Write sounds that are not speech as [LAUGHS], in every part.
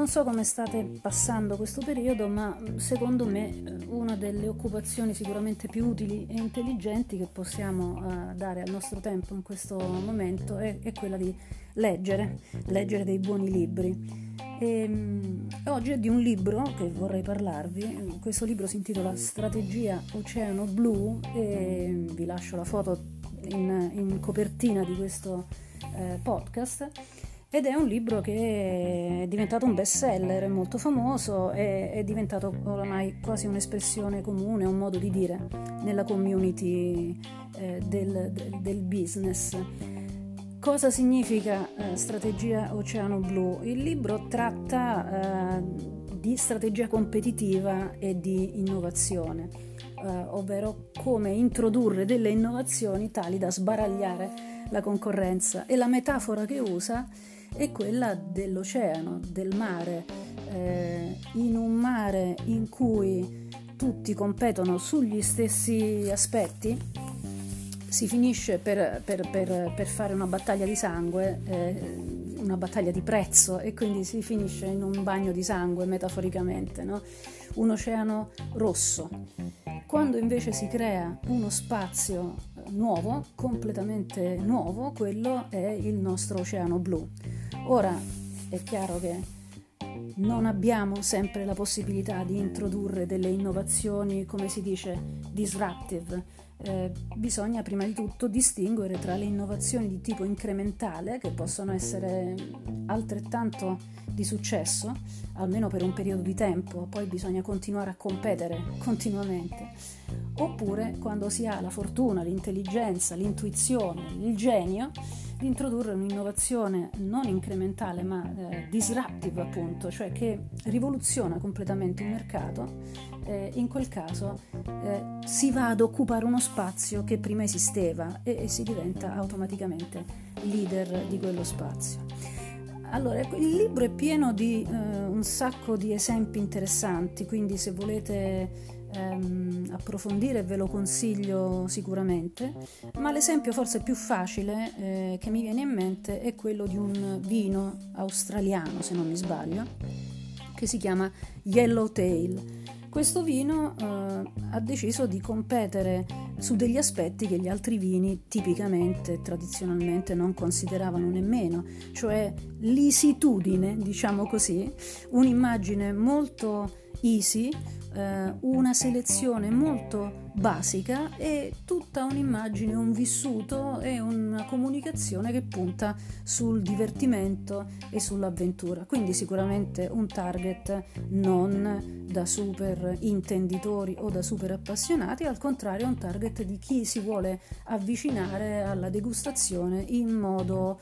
Non so come state passando questo periodo, ma secondo me eh, una delle occupazioni sicuramente più utili e intelligenti che possiamo uh, dare al nostro tempo in questo momento è, è quella di leggere, leggere dei buoni libri. E, um, oggi è di un libro che vorrei parlarvi, questo libro si intitola Strategia Oceano Blu e vi lascio la foto in, in copertina di questo eh, podcast ed è un libro che è diventato un best seller, è molto famoso, è, è diventato oramai quasi un'espressione comune, un modo di dire nella community eh, del, del, business. Cosa significa eh, strategia Oceano Blu? Il libro tratta eh, di strategia competitiva e di innovazione, eh, ovvero come introdurre delle innovazioni tali da sbaragliare la concorrenza e la metafora che usa è quella dell'oceano, del mare. Eh, in un mare in cui tutti competono sugli stessi aspetti, si finisce per, per, per, per fare una battaglia di sangue, eh, una battaglia di prezzo e quindi si finisce in un bagno di sangue metaforicamente, no? un oceano rosso. Quando invece si crea uno spazio nuovo, completamente nuovo, quello è il nostro oceano blu. Ora è chiaro che non abbiamo sempre la possibilità di introdurre delle innovazioni, come si dice, disruptive. Eh, bisogna prima di tutto distinguere tra le innovazioni di tipo incrementale, che possono essere altrettanto di successo, almeno per un periodo di tempo, poi bisogna continuare a competere continuamente, oppure quando si ha la fortuna, l'intelligenza, l'intuizione, il genio, di introdurre un'innovazione non incrementale ma eh, disruptive appunto, cioè che rivoluziona completamente un mercato, eh, in quel caso eh, si va ad occupare uno spazio che prima esisteva e, e si diventa automaticamente leader di quello spazio. Allora, ecco, il libro è pieno di eh, un sacco di esempi interessanti, quindi se volete ehm, approfondire ve lo consiglio sicuramente, ma l'esempio forse più facile eh, che mi viene in mente è quello di un vino australiano, se non mi sbaglio, che si chiama Yellowtail. Questo vino eh, ha deciso di competere su degli aspetti che gli altri vini tipicamente, tradizionalmente non consideravano nemmeno, cioè l'isitudine, diciamo così, un'immagine molto easy, eh, una selezione molto basica e tutta un'immagine, un vissuto e una comunicazione che punta sul divertimento e sull'avventura. Quindi sicuramente un target non da super intenditori o da super appassionati, al contrario un target di chi si vuole avvicinare alla degustazione in modo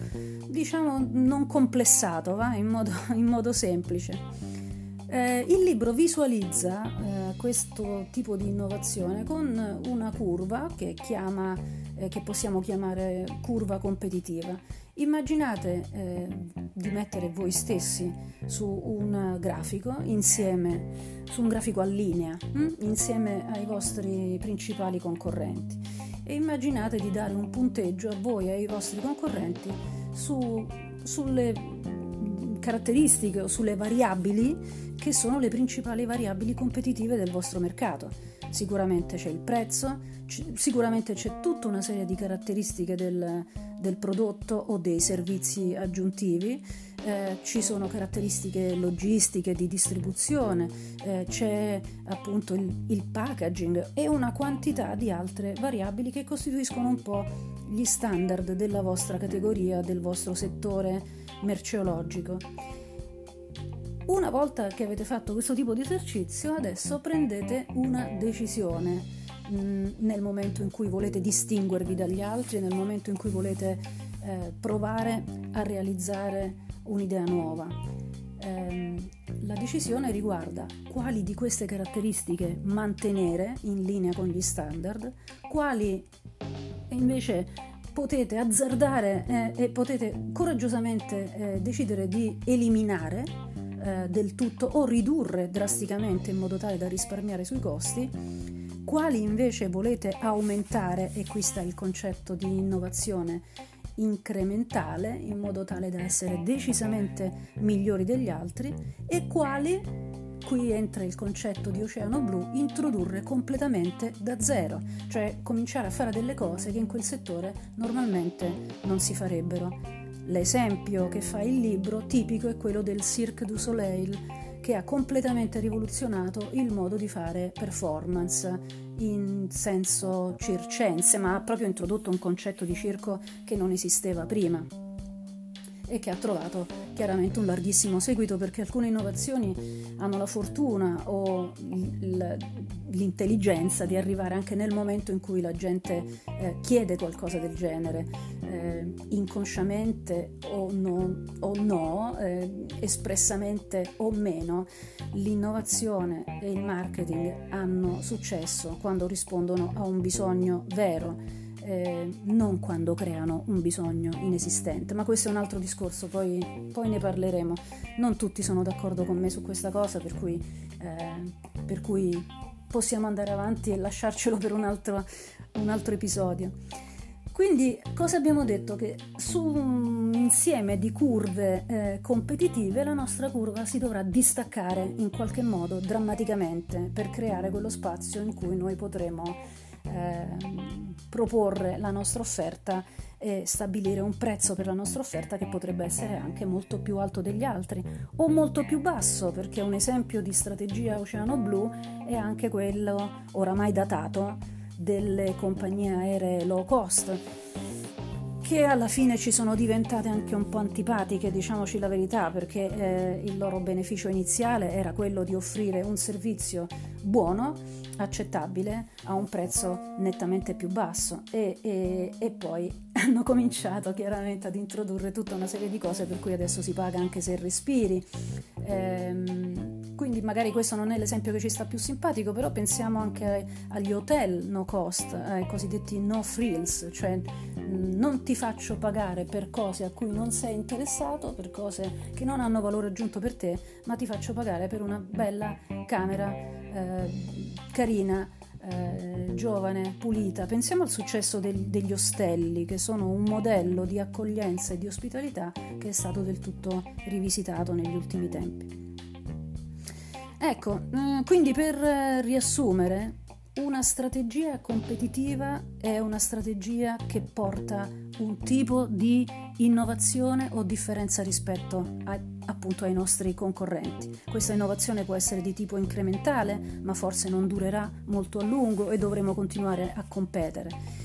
diciamo non complessato, va? In, modo, [LAUGHS] in modo semplice. Eh, il libro visualizza eh, questo tipo di innovazione con una curva che, chiama, eh, che possiamo chiamare curva competitiva. Immaginate eh, di mettere voi stessi su un grafico insieme, su un grafico a linea, hm? insieme ai vostri principali concorrenti e immaginate di dare un punteggio a voi e ai vostri concorrenti su, sulle caratteristiche o sulle variabili che sono le principali variabili competitive del vostro mercato. Sicuramente c'è il prezzo, c- sicuramente c'è tutta una serie di caratteristiche del, del prodotto o dei servizi aggiuntivi, eh, ci sono caratteristiche logistiche di distribuzione, eh, c'è appunto il, il packaging e una quantità di altre variabili che costituiscono un po' gli standard della vostra categoria, del vostro settore merceologico. Una volta che avete fatto questo tipo di esercizio, adesso prendete una decisione mm, nel momento in cui volete distinguervi dagli altri, nel momento in cui volete eh, provare a realizzare un'idea nuova. Eh, la decisione riguarda quali di queste caratteristiche mantenere in linea con gli standard, quali invece potete azzardare eh, e potete coraggiosamente eh, decidere di eliminare eh, del tutto o ridurre drasticamente in modo tale da risparmiare sui costi, quali invece volete aumentare, e qui sta il concetto di innovazione, incrementale in modo tale da essere decisamente migliori degli altri e quali qui entra il concetto di oceano blu, introdurre completamente da zero, cioè cominciare a fare delle cose che in quel settore normalmente non si farebbero. L'esempio che fa il libro tipico è quello del Cirque du Soleil, che ha completamente rivoluzionato il modo di fare performance in senso circense, ma ha proprio introdotto un concetto di circo che non esisteva prima e che ha trovato chiaramente un larghissimo seguito perché alcune innovazioni hanno la fortuna o l'intelligenza di arrivare anche nel momento in cui la gente eh, chiede qualcosa del genere, eh, inconsciamente o, non, o no, eh, espressamente o meno, l'innovazione e il marketing hanno successo quando rispondono a un bisogno vero eh, non quando creano un bisogno inesistente, ma questo è un altro discorso, poi, poi, ne parleremo. Non tutti sono d'accordo con me su questa cosa, per cui, eh, per cui possiamo andare avanti e lasciarcelo per un altro, un altro episodio. Quindi cosa abbiamo detto? Che su un insieme di curve eh, competitive la nostra curva si dovrà distaccare in qualche modo drammaticamente per creare quello spazio in cui noi potremo Ehm, proporre la nostra offerta e stabilire un prezzo per la nostra offerta che potrebbe essere anche molto più alto degli altri o molto più basso, perché un esempio di strategia Oceano Blu è anche quello oramai datato delle compagnie aeree low cost che alla fine ci sono diventate anche un po' antipatiche, diciamoci la verità, perché eh, il loro beneficio iniziale era quello di offrire un servizio buono, accettabile, a un prezzo nettamente più basso e, e, e poi [LAUGHS] hanno cominciato chiaramente ad introdurre tutta una serie di cose per cui adesso si paga anche se respiri. Ehm, quindi magari questo non è l'esempio che ci sta più simpatico, però pensiamo anche agli hotel no cost, ai cosiddetti no frills, cioè non ti faccio pagare per cose a cui non sei interessato, per cose che non hanno valore aggiunto per te, ma ti faccio pagare per una bella camera eh, carina, eh, giovane, pulita. Pensiamo al successo del, degli ostelli, che sono un modello di accoglienza e di ospitalità che è stato del tutto rivisitato negli ultimi tempi. Ecco, eh, quindi per eh, riassumere, una strategia competitiva è una strategia che porta un tipo di innovazione o differenza rispetto a, appunto ai nostri concorrenti. Questa innovazione può essere di tipo incrementale, ma forse non durerà molto a lungo e dovremo continuare a competere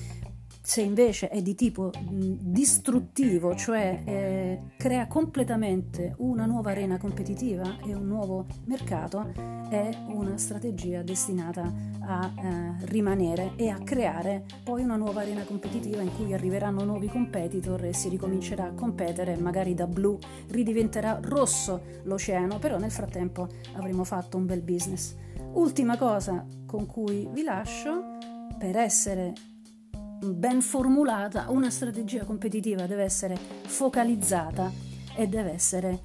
se invece è di tipo distruttivo, cioè eh, crea completamente una nuova arena competitiva e un nuovo mercato, è una strategia destinata a eh, rimanere e a creare poi una nuova arena competitiva in cui arriveranno nuovi competitor e si ricomincerà a competere, magari da blu ridiventerà rosso l'oceano, però nel frattempo avremo fatto un bel business. Ultima cosa con cui vi lascio, per essere ben formulata, una strategia competitiva deve essere focalizzata e deve essere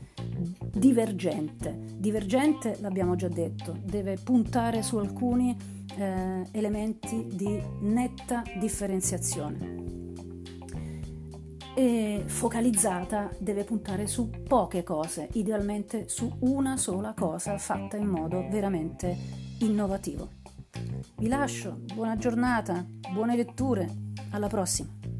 divergente. Divergente, l'abbiamo già detto, deve puntare su alcuni eh, elementi di netta differenziazione. E focalizzata deve puntare su poche cose, idealmente su una sola cosa fatta in modo veramente innovativo. Vi lascio, buona giornata, buone letture. Alla prossima!